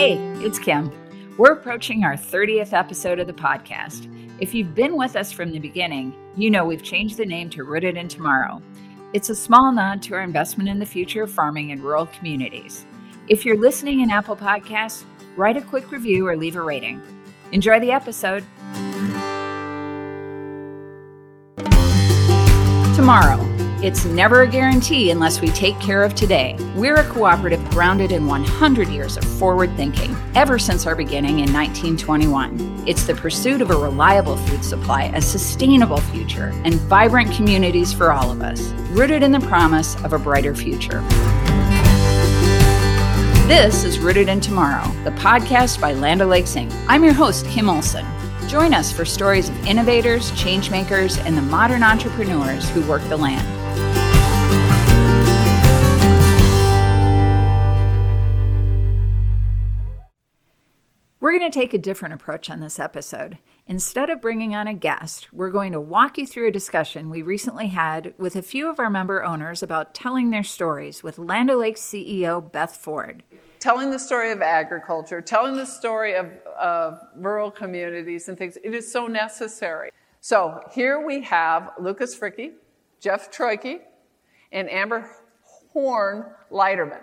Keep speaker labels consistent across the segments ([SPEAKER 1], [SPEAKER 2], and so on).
[SPEAKER 1] Hey, it's Kim. We're approaching our 30th episode of the podcast. If you've been with us from the beginning, you know we've changed the name to Rooted in Tomorrow. It's a small nod to our investment in the future of farming in rural communities. If you're listening in Apple Podcasts, write a quick review or leave a rating. Enjoy the episode. Tomorrow. It's never a guarantee unless we take care of today. We're a cooperative grounded in 100 years of forward thinking, ever since our beginning in 1921. It's the pursuit of a reliable food supply, a sustainable future, and vibrant communities for all of us, rooted in the promise of a brighter future. This is Rooted in Tomorrow, the podcast by Land O'Lakes Inc. I'm your host, Kim Olson. Join us for stories of innovators, changemakers, and the modern entrepreneurs who work the land. We're going to take a different approach on this episode. Instead of bringing on a guest, we're going to walk you through a discussion we recently had with a few of our member owners about telling their stories with Land O'Lakes CEO Beth Ford.
[SPEAKER 2] Telling the story of agriculture, telling the story of, of rural communities and things, it is so necessary. So here we have Lucas Fricke, Jeff Troike, and Amber Horn Leiterman.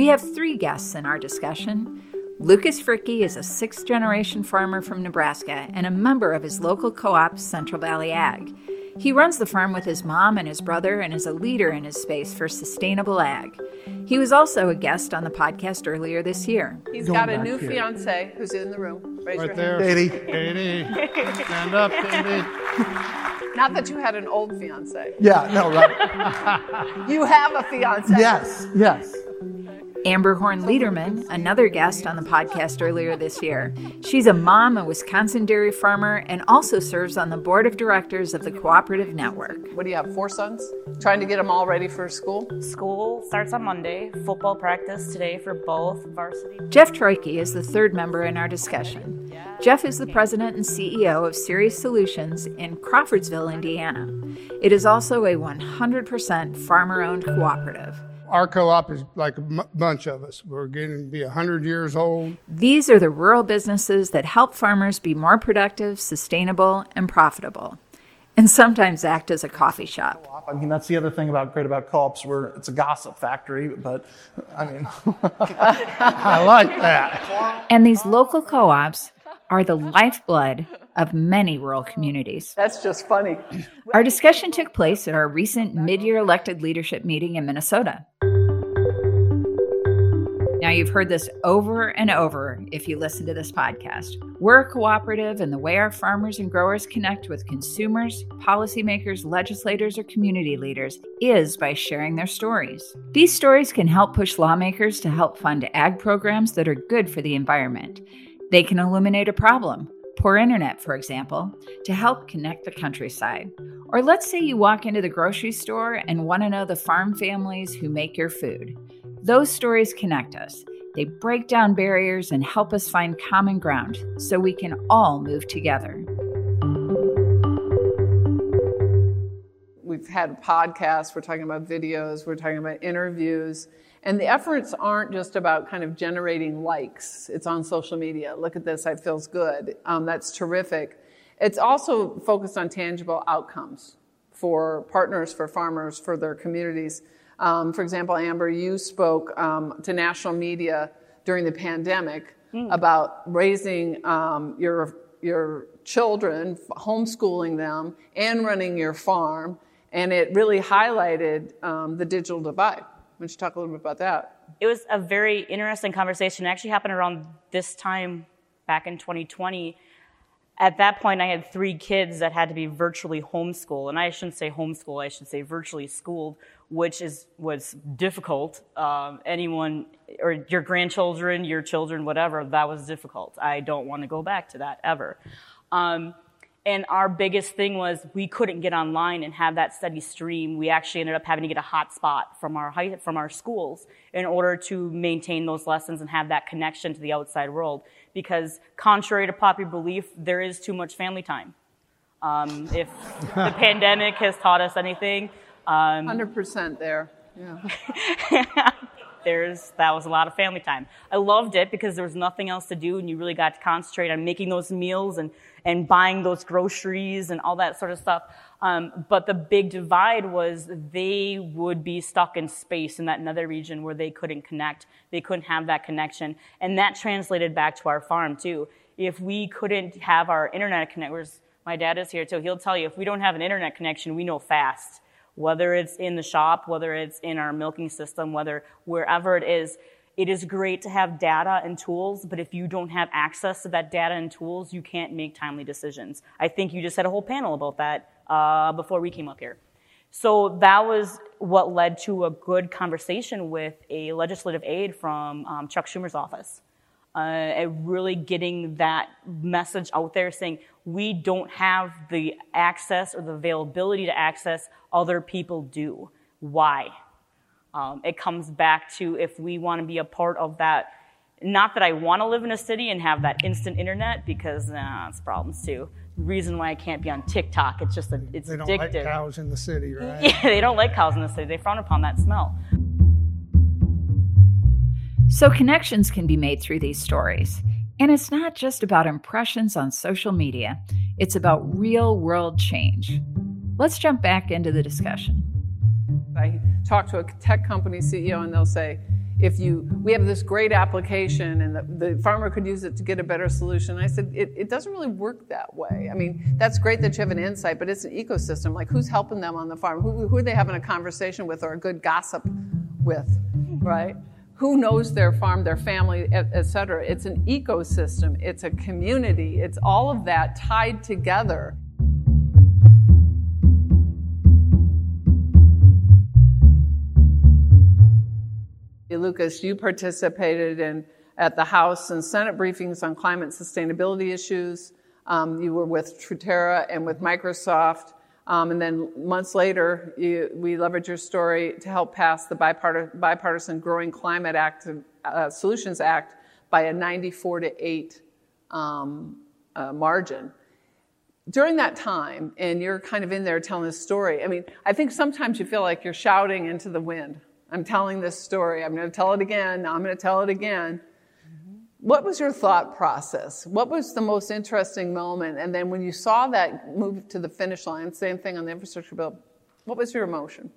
[SPEAKER 1] We have three guests in our discussion. Lucas Fricke is a sixth generation farmer from Nebraska and a member of his local co op, Central Valley Ag. He runs the farm with his mom and his brother and is a leader in his space for sustainable ag. He was also a guest on the podcast earlier this year.
[SPEAKER 2] He's got a new here. fiance who's in the room. Raise
[SPEAKER 3] right there.
[SPEAKER 2] Katie.
[SPEAKER 3] Katie. Stand up, Katie.
[SPEAKER 2] Not that you had an old fiance.
[SPEAKER 3] Yeah, no, right.
[SPEAKER 2] you have a fiance.
[SPEAKER 3] Yes, yes.
[SPEAKER 1] Amber Horn Leiterman, another guest on the podcast earlier this year. She's a mom, a Wisconsin dairy farmer, and also serves on the board of directors of the Cooperative Network.
[SPEAKER 2] What do you have, four sons? Trying to get them all ready for school?
[SPEAKER 4] School starts on Monday, football practice today for both varsity.
[SPEAKER 1] Jeff Troike is the third member in our discussion. Jeff is the president and CEO of Ceres Solutions in Crawfordsville, Indiana. It is also a 100% farmer owned cooperative
[SPEAKER 3] our co-op is like a m- bunch of us. We're getting to be 100 years old.
[SPEAKER 1] These are the rural businesses that help farmers be more productive, sustainable, and profitable. And sometimes act as a coffee shop.
[SPEAKER 5] I mean, that's the other thing about great about co-ops, where it's a gossip factory. But I mean,
[SPEAKER 3] I like that.
[SPEAKER 1] And these local co-ops are the lifeblood of many rural communities.
[SPEAKER 2] That's just funny.
[SPEAKER 1] Our discussion took place at our recent mid year elected leadership meeting in Minnesota. Now, you've heard this over and over if you listen to this podcast. We're a cooperative, and the way our farmers and growers connect with consumers, policymakers, legislators, or community leaders is by sharing their stories. These stories can help push lawmakers to help fund ag programs that are good for the environment. They can illuminate a problem, poor internet, for example, to help connect the countryside. Or let's say you walk into the grocery store and want to know the farm families who make your food. Those stories connect us. They break down barriers and help us find common ground so we can all move together.
[SPEAKER 2] We've had podcasts, we're talking about videos, we're talking about interviews. And the efforts aren't just about kind of generating likes. It's on social media. Look at this, it feels good. Um, that's terrific. It's also focused on tangible outcomes for partners, for farmers, for their communities. Um, for example, Amber, you spoke um, to national media during the pandemic mm. about raising um, your your children, homeschooling them, and running your farm, and it really highlighted um, the digital divide. Why don't you talk a little bit about that?
[SPEAKER 4] It was a very interesting conversation. It actually happened around this time back in 2020. At that point, I had three kids that had to be virtually homeschooled, and I shouldn't say homeschool, I should say virtually schooled, which is was difficult. Um, anyone or your grandchildren, your children, whatever, that was difficult. I don't want to go back to that ever. Um, and our biggest thing was we couldn't get online and have that steady stream. We actually ended up having to get a hotspot from our high, from our schools in order to maintain those lessons and have that connection to the outside world. Because contrary to popular belief, there is too much family time. Um, if the pandemic has taught us anything,
[SPEAKER 2] um, hundred percent there. Yeah.
[SPEAKER 4] there's that was a lot of family time. I loved it because there was nothing else to do, and you really got to concentrate on making those meals and and buying those groceries and all that sort of stuff. Um, but the big divide was they would be stuck in space in that nether region where they couldn't connect. They couldn't have that connection, and that translated back to our farm too. If we couldn't have our internet connect, my dad is here too. He'll tell you if we don't have an internet connection, we know fast. Whether it's in the shop, whether it's in our milking system, whether wherever it is, it is great to have data and tools, but if you don't have access to that data and tools, you can't make timely decisions. I think you just had a whole panel about that uh, before we came up here. So that was what led to a good conversation with a legislative aide from um, Chuck Schumer's office. Uh, and really getting that message out there saying we don't have the access or the availability to access other people do. Why? Um, it comes back to if we want to be a part of that. Not that I want to live in a city and have that instant internet because uh, it's problems too. The reason why I can't be on TikTok, it's just a, it's
[SPEAKER 3] They don't
[SPEAKER 4] addictive.
[SPEAKER 3] like cows in the city, right?
[SPEAKER 4] Yeah, they don't like cows in the city. They frown upon that smell.
[SPEAKER 1] So connections can be made through these stories. And it's not just about impressions on social media, it's about real world change. Let's jump back into the discussion.
[SPEAKER 2] I talk to a tech company CEO and they'll say, if you, we have this great application and the, the farmer could use it to get a better solution. I said, it, it doesn't really work that way. I mean, that's great that you have an insight, but it's an ecosystem. Like who's helping them on the farm? Who, who are they having a conversation with or a good gossip with, right? Who knows their farm, their family, et, et cetera? It's an ecosystem. It's a community. It's all of that tied together. Lucas, you participated in at the House and Senate briefings on climate sustainability issues. Um, you were with Truterra and with Microsoft. Um, and then months later, you, we leveraged your story to help pass the bipartisan, bipartisan Growing Climate Act, uh, Solutions Act by a 94 to 8 um, uh, margin. During that time, and you're kind of in there telling this story, I mean, I think sometimes you feel like you're shouting into the wind. I'm telling this story. I'm going to tell it again. I'm going to tell it again. What was your thought process? What was the most interesting moment? And then when you saw that move to the finish line, same thing on the infrastructure bill, what was your emotion?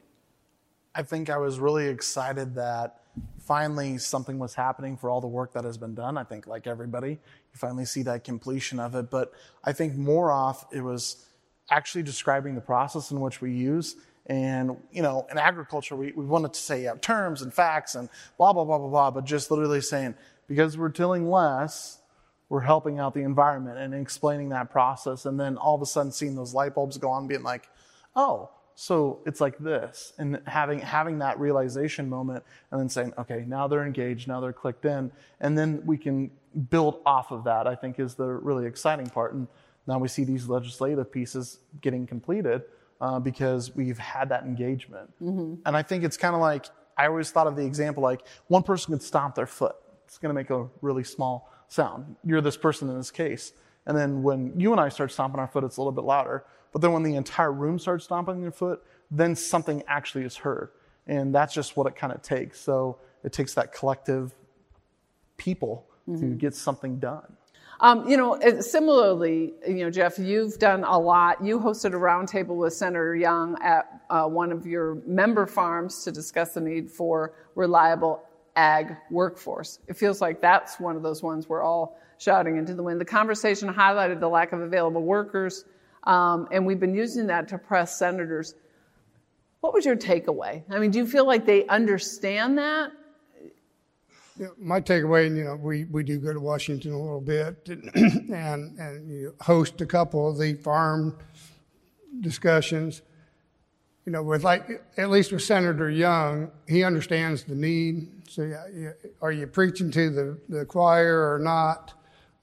[SPEAKER 5] I think I was really excited that finally something was happening for all the work that has been done. I think, like everybody, you finally see that completion of it. But I think more off, it was actually describing the process in which we use and, you know, in agriculture, we, we wanted to say yeah, terms and facts and blah, blah, blah, blah, blah, but just literally saying, because we're tilling less, we're helping out the environment and explaining that process. And then all of a sudden seeing those light bulbs go on, being like, oh, so it's like this. And having, having that realization moment and then saying, okay, now they're engaged, now they're clicked in. And then we can build off of that, I think is the really exciting part. And now we see these legislative pieces getting completed uh, because we've had that engagement. Mm-hmm. And I think it's kind of like I always thought of the example like one person could stomp their foot. It's going to make a really small sound. You're this person in this case. And then when you and I start stomping our foot, it's a little bit louder. But then when the entire room starts stomping their foot, then something actually is heard. And that's just what it kind of takes. So it takes that collective people mm-hmm. to get something done.
[SPEAKER 2] Um, you know, similarly, you know, Jeff, you've done a lot. You hosted a roundtable with Senator Young at uh, one of your member farms to discuss the need for reliable ag workforce. It feels like that's one of those ones we're all shouting into the wind. The conversation highlighted the lack of available workers, um, and we've been using that to press senators. What was your takeaway? I mean, do you feel like they understand that?
[SPEAKER 3] know, my takeaway, and you know, we, we do go to Washington a little bit and, and, and you host a couple of the farm discussions. You know, with like, at least with Senator Young, he understands the need. So, are you preaching to the, the choir or not?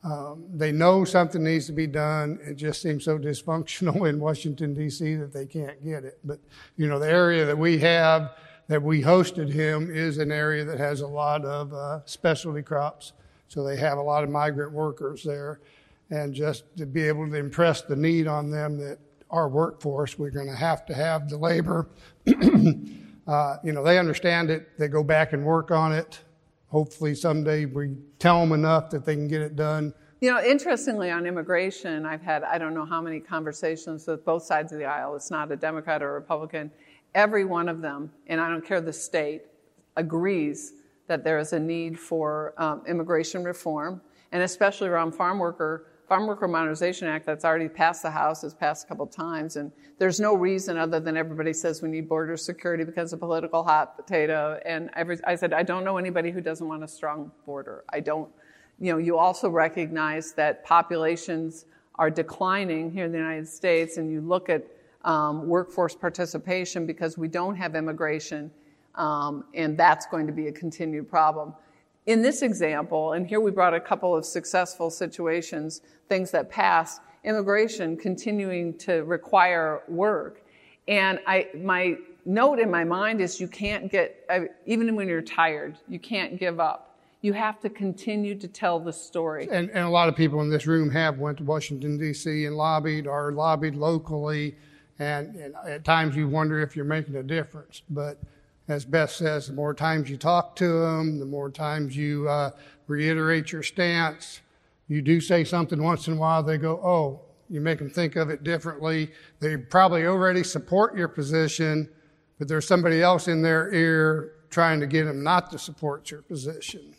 [SPEAKER 3] Um, they know something needs to be done. It just seems so dysfunctional in Washington, D.C. that they can't get it. But, you know, the area that we have, that we hosted him is an area that has a lot of uh, specialty crops. So they have a lot of migrant workers there. And just to be able to impress the need on them that our workforce, we're going to have to have the labor. Uh, you know, they understand it. They go back and work on it. Hopefully, someday we tell them enough that they can get it done.
[SPEAKER 2] You know, interestingly, on immigration, I've had I don't know how many conversations with both sides of the aisle. It's not a Democrat or a Republican. Every one of them, and I don't care the state, agrees that there is a need for um, immigration reform, and especially around farm worker Farm Worker Modernization Act that's already passed the House, has passed a couple times, and there's no reason other than everybody says we need border security because of political hot potato. And every, I said, I don't know anybody who doesn't want a strong border. I don't, you know, you also recognize that populations are declining here in the United States, and you look at um, workforce participation because we don't have immigration, um, and that's going to be a continued problem in this example, and here we brought a couple of successful situations, things that passed, immigration continuing to require work. And I, my note in my mind is you can't get, even when you're tired, you can't give up. You have to continue to tell the story.
[SPEAKER 3] And, and a lot of people in this room have went to Washington, D.C. and lobbied or lobbied locally. And, and at times you wonder if you're making a difference. But as Beth says, the more times you talk to them, the more times you uh, reiterate your stance. You do say something once in a while, they go, oh, you make them think of it differently. They probably already support your position, but there's somebody else in their ear trying to get them not to support your position.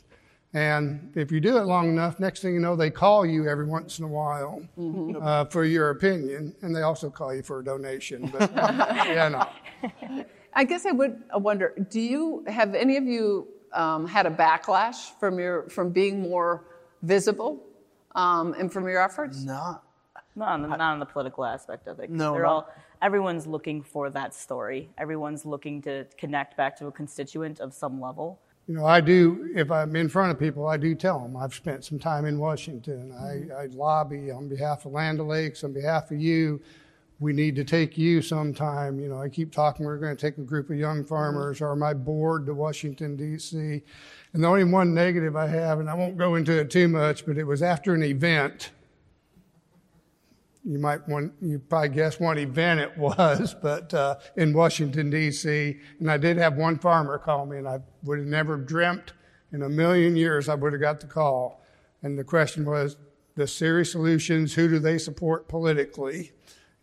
[SPEAKER 3] And if you do it long enough, next thing you know, they call you every once in a while mm-hmm. uh, for your opinion, and they also call you for a donation. But yeah, no.
[SPEAKER 2] I guess I would wonder: Do you have any of you um, had a backlash from your from being more visible um, and from your efforts?
[SPEAKER 5] Not.
[SPEAKER 4] Not on, the, not on the political aspect of it.
[SPEAKER 5] No,
[SPEAKER 4] they're all. Everyone's looking for that story. Everyone's looking to connect back to a constituent of some level.
[SPEAKER 3] You know, I do. If I'm in front of people, I do tell them I've spent some time in Washington. Mm-hmm. I, I lobby on behalf of Land O'Lakes, on behalf of you we need to take you sometime. You know, I keep talking, we're going to take a group of young farmers or my board to Washington, D.C. And the only one negative I have, and I won't go into it too much, but it was after an event. You might want, you probably guess what event it was, but uh, in Washington, D.C. And I did have one farmer call me, and I would have never dreamt in a million years I would have got the call. And the question was, the Ceres Solutions, who do they support politically?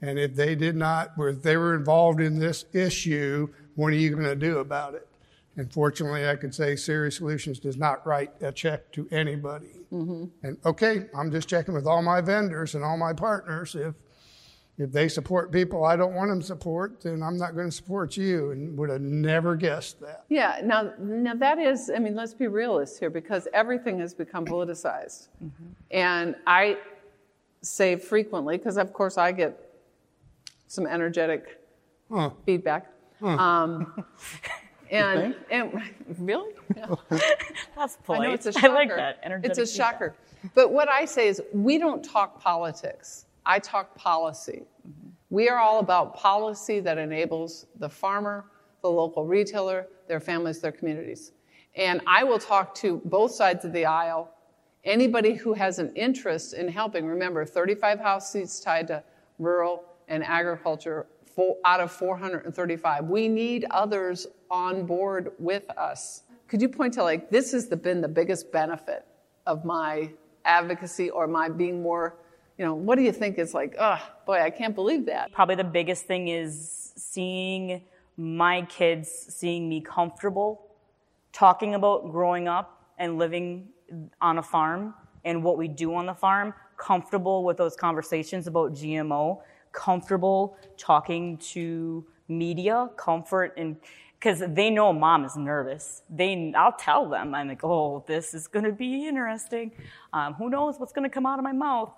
[SPEAKER 3] And if they did not, if they were involved in this issue, what are you going to do about it? And fortunately, I could say Ceres Solutions does not write a check to anybody. Mm-hmm. And okay, I'm just checking with all my vendors and all my partners. If if they support people I don't want them to support, then I'm not going to support you. And would have never guessed that.
[SPEAKER 2] Yeah. Now, now that is. I mean, let's be realists here, because everything has become politicized. Mm-hmm. And I say frequently, because of course I get some energetic huh. feedback. Huh. Um, and, and really, yeah.
[SPEAKER 4] that's polite.
[SPEAKER 2] I know it's a shocker.
[SPEAKER 4] I like that. Energetic
[SPEAKER 2] it's a shocker. But what I say is, we don't talk politics. I talk policy. Mm-hmm. We are all about policy that enables the farmer, the local retailer, their families, their communities. And I will talk to both sides of the aisle. Anybody who has an interest in helping, remember, 35 House seats tied to rural and agriculture out of 435. We need others on board with us. Could you point to like this has been the biggest benefit of my advocacy or my being more, you know, what do you think is like, oh boy, I can't believe that.
[SPEAKER 4] Probably the biggest thing is seeing my kids seeing me comfortable talking about growing up and living on a farm and what we do on the farm, comfortable with those conversations about GMO comfortable talking to media, comfort and because they know mom is nervous. They, I'll tell them, I'm like, oh, this is going to be interesting. Um, who knows what's going to come out of my mouth?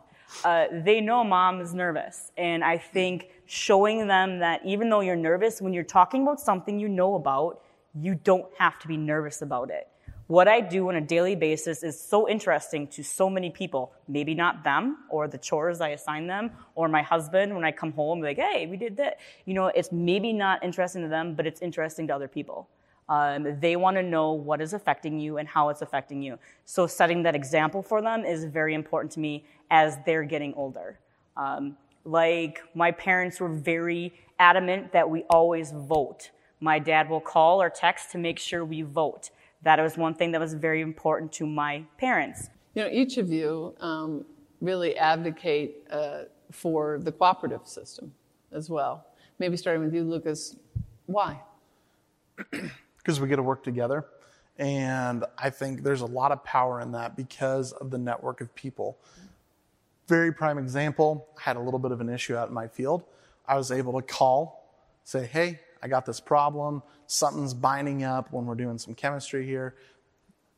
[SPEAKER 4] Uh, they know mom is nervous. And I think showing them that even though you're nervous, when you're talking about something you know about, you don't have to be nervous about it what I do on a daily basis is so interesting to so many people. Maybe not them or the chores I assign them or my husband when I come home, like, hey, we did that. You know, it's maybe not interesting to them, but it's interesting to other people. Um, they want to know what is affecting you and how it's affecting you. So setting that example for them is very important to me as they're getting older. Um, like my parents were very adamant that we always vote My dad will call or text to make sure we vote. That was one thing that was very important to my parents.
[SPEAKER 2] You know, each of you um, really advocate uh, for the cooperative system as well. Maybe starting with you, Lucas. Why?
[SPEAKER 5] Because we get to work together. And I think there's a lot of power in that because of the network of people. Very prime example, I had a little bit of an issue out in my field. I was able to call, say, hey, I got this problem. Something's binding up when we're doing some chemistry here.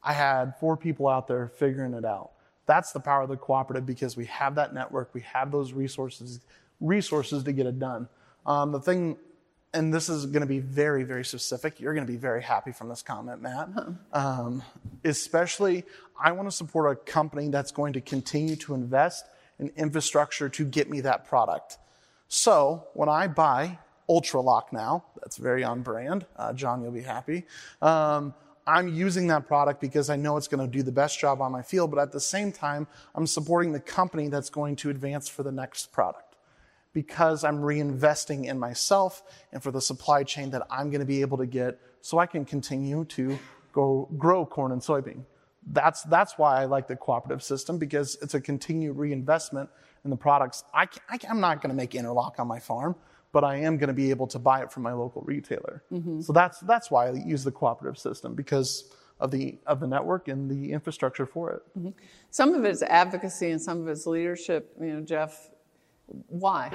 [SPEAKER 5] I had four people out there figuring it out. That's the power of the cooperative because we have that network, we have those resources, resources to get it done. Um, the thing and this is going to be very, very specific. You're going to be very happy from this comment, Matt. Um, especially, I want to support a company that's going to continue to invest in infrastructure to get me that product. So when I buy Ultralock now, that's very on brand. Uh, John, you'll be happy. Um, I'm using that product because I know it's going to do the best job on my field, but at the same time, I'm supporting the company that's going to advance for the next product because I'm reinvesting in myself and for the supply chain that I'm going to be able to get so I can continue to go grow corn and soybean. That's, that's why I like the cooperative system because it's a continued reinvestment in the products. I, I, am not going to make interlock on my farm, but I am going to be able to buy it from my local retailer. Mm-hmm. So that's, that's why I use the cooperative system because of the, of the network and the infrastructure for it.
[SPEAKER 2] Mm-hmm. Some of it is advocacy and some of it is leadership. You know, Jeff why?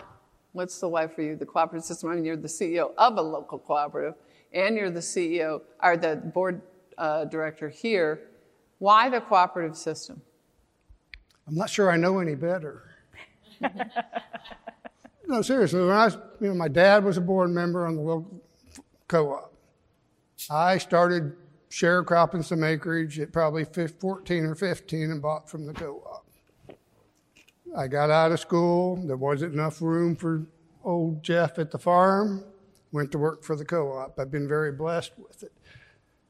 [SPEAKER 2] What's the why for you? The cooperative system. I mean, you're the CEO of a local cooperative, and you're the CEO or the board uh, director here. Why the cooperative system?
[SPEAKER 3] I'm not sure I know any better. no, seriously. When I was, you know, my dad was a board member on the local co-op. I started sharecropping some acreage at probably 14 or 15 and bought from the co-op. I got out of school. There wasn't enough room for old Jeff at the farm. Went to work for the co-op. I've been very blessed with it.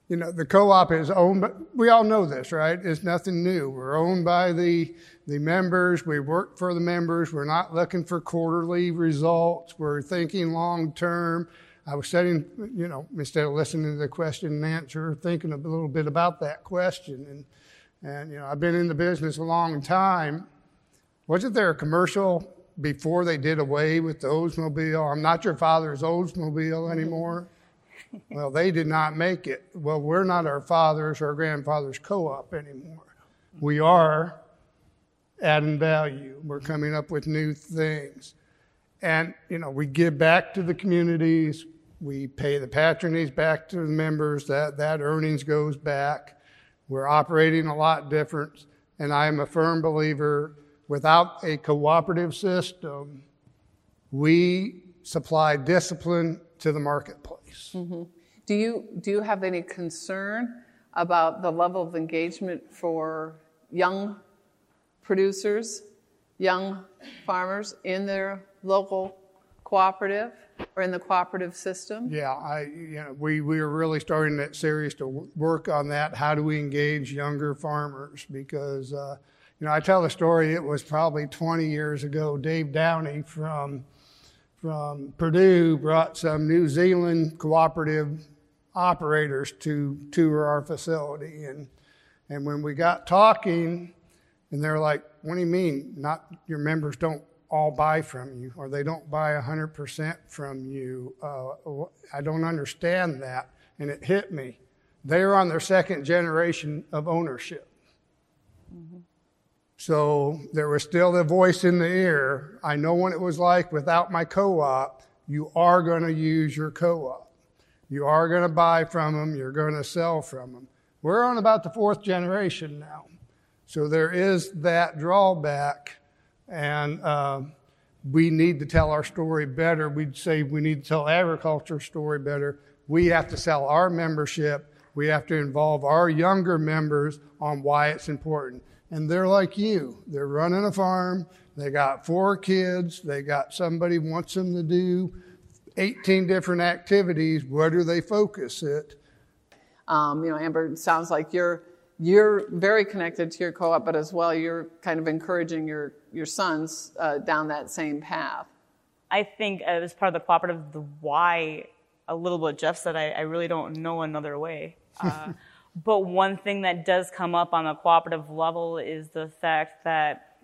[SPEAKER 3] You know, the co-op is owned. By, we all know this, right? It's nothing new. We're owned by the the members. We work for the members. We're not looking for quarterly results. We're thinking long term. I was sitting, you know, instead of listening to the question and answer, thinking a little bit about that question. And, and you know, I've been in the business a long time wasn't there a commercial before they did away with the Oldsmobile? I'm not your father's Oldsmobile anymore. Well, they did not make it. Well, we're not our father's or grandfather's co op anymore. We are adding value. We're coming up with new things. And, you know, we give back to the communities. We pay the patronage back to the members. That, that earnings goes back. We're operating a lot different. And I am a firm believer Without a cooperative system, we supply discipline to the marketplace.
[SPEAKER 2] Mm-hmm. Do you do you have any concern about the level of engagement for young producers, young farmers in their local cooperative or in the cooperative system?
[SPEAKER 3] Yeah, I, you know, we, we are really starting that series to work on that. How do we engage younger farmers? Because uh, you know, I tell the story, it was probably 20 years ago. Dave Downey from, from Purdue brought some New Zealand cooperative operators to tour our facility. And, and when we got talking, and they're like, what do you mean? Not your members don't all buy from you, or they don't buy 100% from you. Uh, I don't understand that. And it hit me. They're on their second generation of ownership. Mm-hmm. So there was still the voice in the ear. I know what it was like without my co op. You are going to use your co op. You are going to buy from them. You're going to sell from them. We're on about the fourth generation now. So there is that drawback. And uh, we need to tell our story better. We'd say we need to tell agriculture story better. We have to sell our membership. We have to involve our younger members on why it's important and they're like you. They're running a farm. They got four kids. They got somebody wants them to do 18 different activities. Where do they focus it?
[SPEAKER 2] Um, you know, Amber, it sounds like you're you're very connected to your co-op, but as well, you're kind of encouraging your your sons uh, down that same path.
[SPEAKER 4] I think as part of the cooperative, the why a little bit Jeff said, I, I really don't know another way. Uh, but one thing that does come up on the cooperative level is the fact that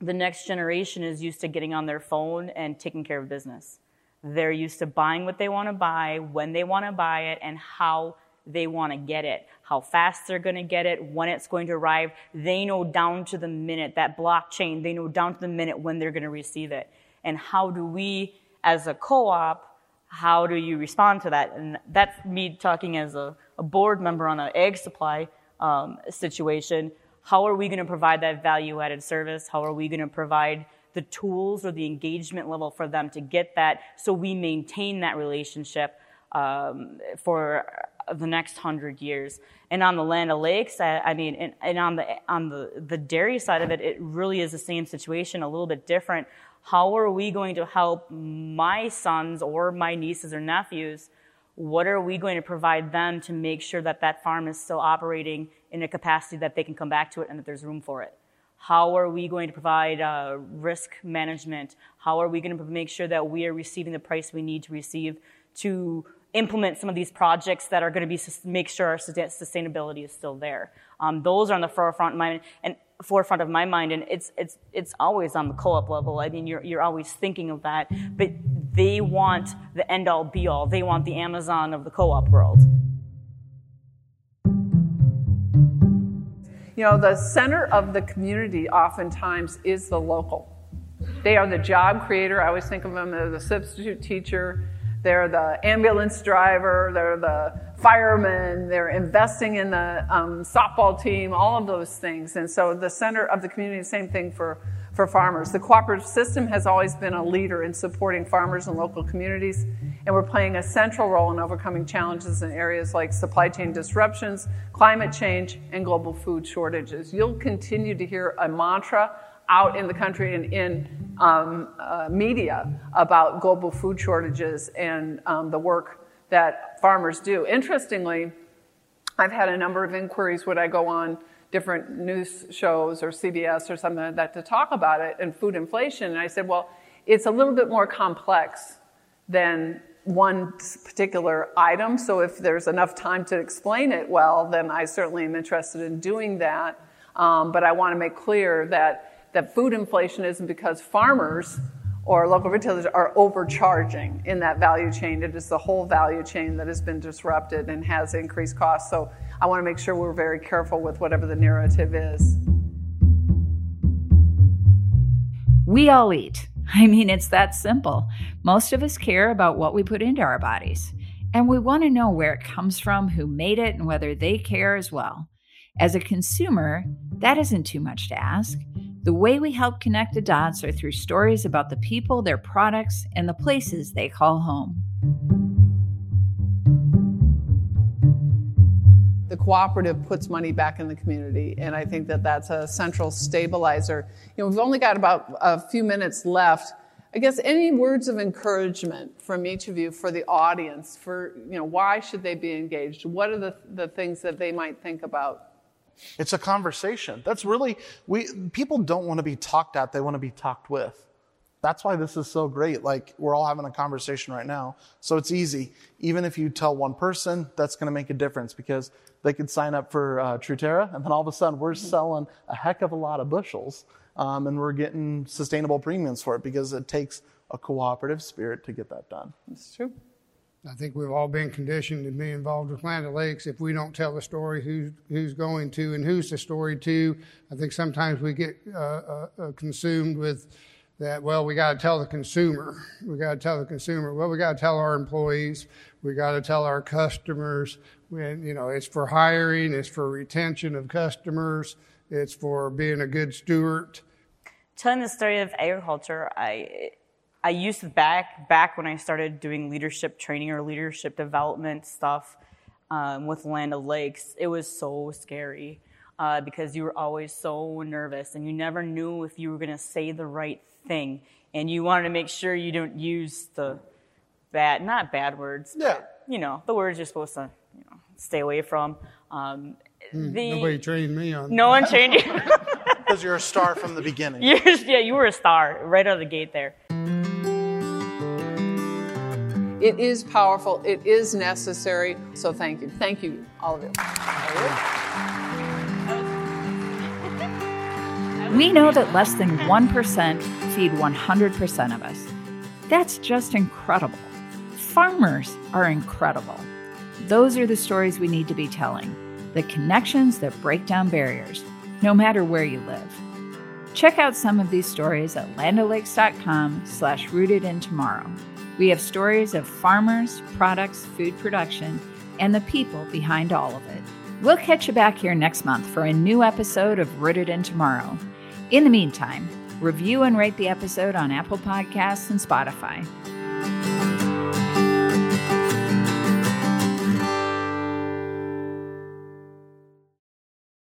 [SPEAKER 4] the next generation is used to getting on their phone and taking care of business. They're used to buying what they want to buy, when they want to buy it, and how they want to get it, how fast they're going to get it, when it's going to arrive. They know down to the minute, that blockchain, they know down to the minute when they're going to receive it. And how do we, as a co op, how do you respond to that? And that's me talking as a, a board member on an egg supply um, situation. How are we going to provide that value added service? How are we going to provide the tools or the engagement level for them to get that so we maintain that relationship um, for the next hundred years? And on the Land O'Lakes, I, I mean, and, and on the on the the dairy side of it, it really is the same situation, a little bit different how are we going to help my sons or my nieces or nephews? What are we going to provide them to make sure that that farm is still operating in a capacity that they can come back to it and that there's room for it? How are we going to provide uh, risk management? How are we going to make sure that we are receiving the price we need to receive to implement some of these projects that are going to be make sure our sustainability is still there? Um, those are on the forefront of my and forefront of my mind, and it's it's it's always on the co-op level. I mean, you're you're always thinking of that, but they want the end all be all. They want the Amazon of the co-op world.
[SPEAKER 2] You know, the center of the community oftentimes is the local. They are the job creator. I always think of them as a substitute teacher. They're the ambulance driver. They're the firemen, they're investing in the um, softball team, all of those things. And so the center of the community, same thing for, for farmers. The cooperative system has always been a leader in supporting farmers and local communities, and we're playing a central role in overcoming challenges in areas like supply chain disruptions, climate change, and global food shortages. You'll continue to hear a mantra out in the country and in um, uh, media about global food shortages and um, the work that farmers do. Interestingly, I've had a number of inquiries when I go on different news shows or CBS or something like that to talk about it and food inflation. And I said, well, it's a little bit more complex than one particular item. So if there's enough time to explain it well, then I certainly am interested in doing that. Um, but I want to make clear that, that food inflation isn't because farmers or local retailers are overcharging in that value chain. It is the whole value chain that has been disrupted and has increased costs. So I want to make sure we're very careful with whatever the narrative is.
[SPEAKER 1] We all eat. I mean, it's that simple. Most of us care about what we put into our bodies. And we want to know where it comes from, who made it, and whether they care as well. As a consumer, that isn't too much to ask. The way we help connect the dots are through stories about the people, their products, and the places they call home.
[SPEAKER 2] The cooperative puts money back in the community, and I think that that's a central stabilizer. You know, we've only got about a few minutes left. I guess any words of encouragement from each of you for the audience for, you know, why should they be engaged? What are the, the things that they might think about?
[SPEAKER 5] It's a conversation. That's really, we, people don't want to be talked at, they want to be talked with. That's why this is so great. Like, we're all having a conversation right now. So it's easy. Even if you tell one person, that's going to make a difference because they could sign up for uh, Truterra, and then all of a sudden we're selling a heck of a lot of bushels, um, and we're getting sustainable premiums for it because it takes a cooperative spirit to get that done.
[SPEAKER 2] That's true.
[SPEAKER 3] I think we've all been conditioned to be involved with Land Lakes. If we don't tell the story, who's who's going to and who's the story to? I think sometimes we get uh, uh, uh consumed with that. Well, we got to tell the consumer. We got to tell the consumer. Well, we got to tell our employees. We got to tell our customers. When you know, it's for hiring. It's for retention of customers. It's for being a good steward.
[SPEAKER 4] Telling the story of agriculture, I I used to back back when I started doing leadership training or leadership development stuff um, with Land O'Lakes. It was so scary uh, because you were always so nervous and you never knew if you were going to say the right thing, and you wanted to make sure you don't use the bad, not bad words,
[SPEAKER 5] yeah.
[SPEAKER 4] but, you know, the words you're supposed to you know, stay away from. Um,
[SPEAKER 3] mm, the, nobody trained me on.
[SPEAKER 4] No one trained you.
[SPEAKER 5] Because you're a star from the beginning.
[SPEAKER 4] yeah, you were a star right out of the gate there.
[SPEAKER 2] It is powerful, it is necessary. So thank you. Thank you, all of you.
[SPEAKER 1] We know that less than 1% feed 100% of us. That's just incredible. Farmers are incredible. Those are the stories we need to be telling, the connections that break down barriers, no matter where you live. Check out some of these stories at landolakes.com slash rooted in tomorrow. We have stories of farmers, products, food production, and the people behind all of it. We'll catch you back here next month for a new episode of Rooted in Tomorrow. In the meantime, review and rate the episode on Apple Podcasts and Spotify.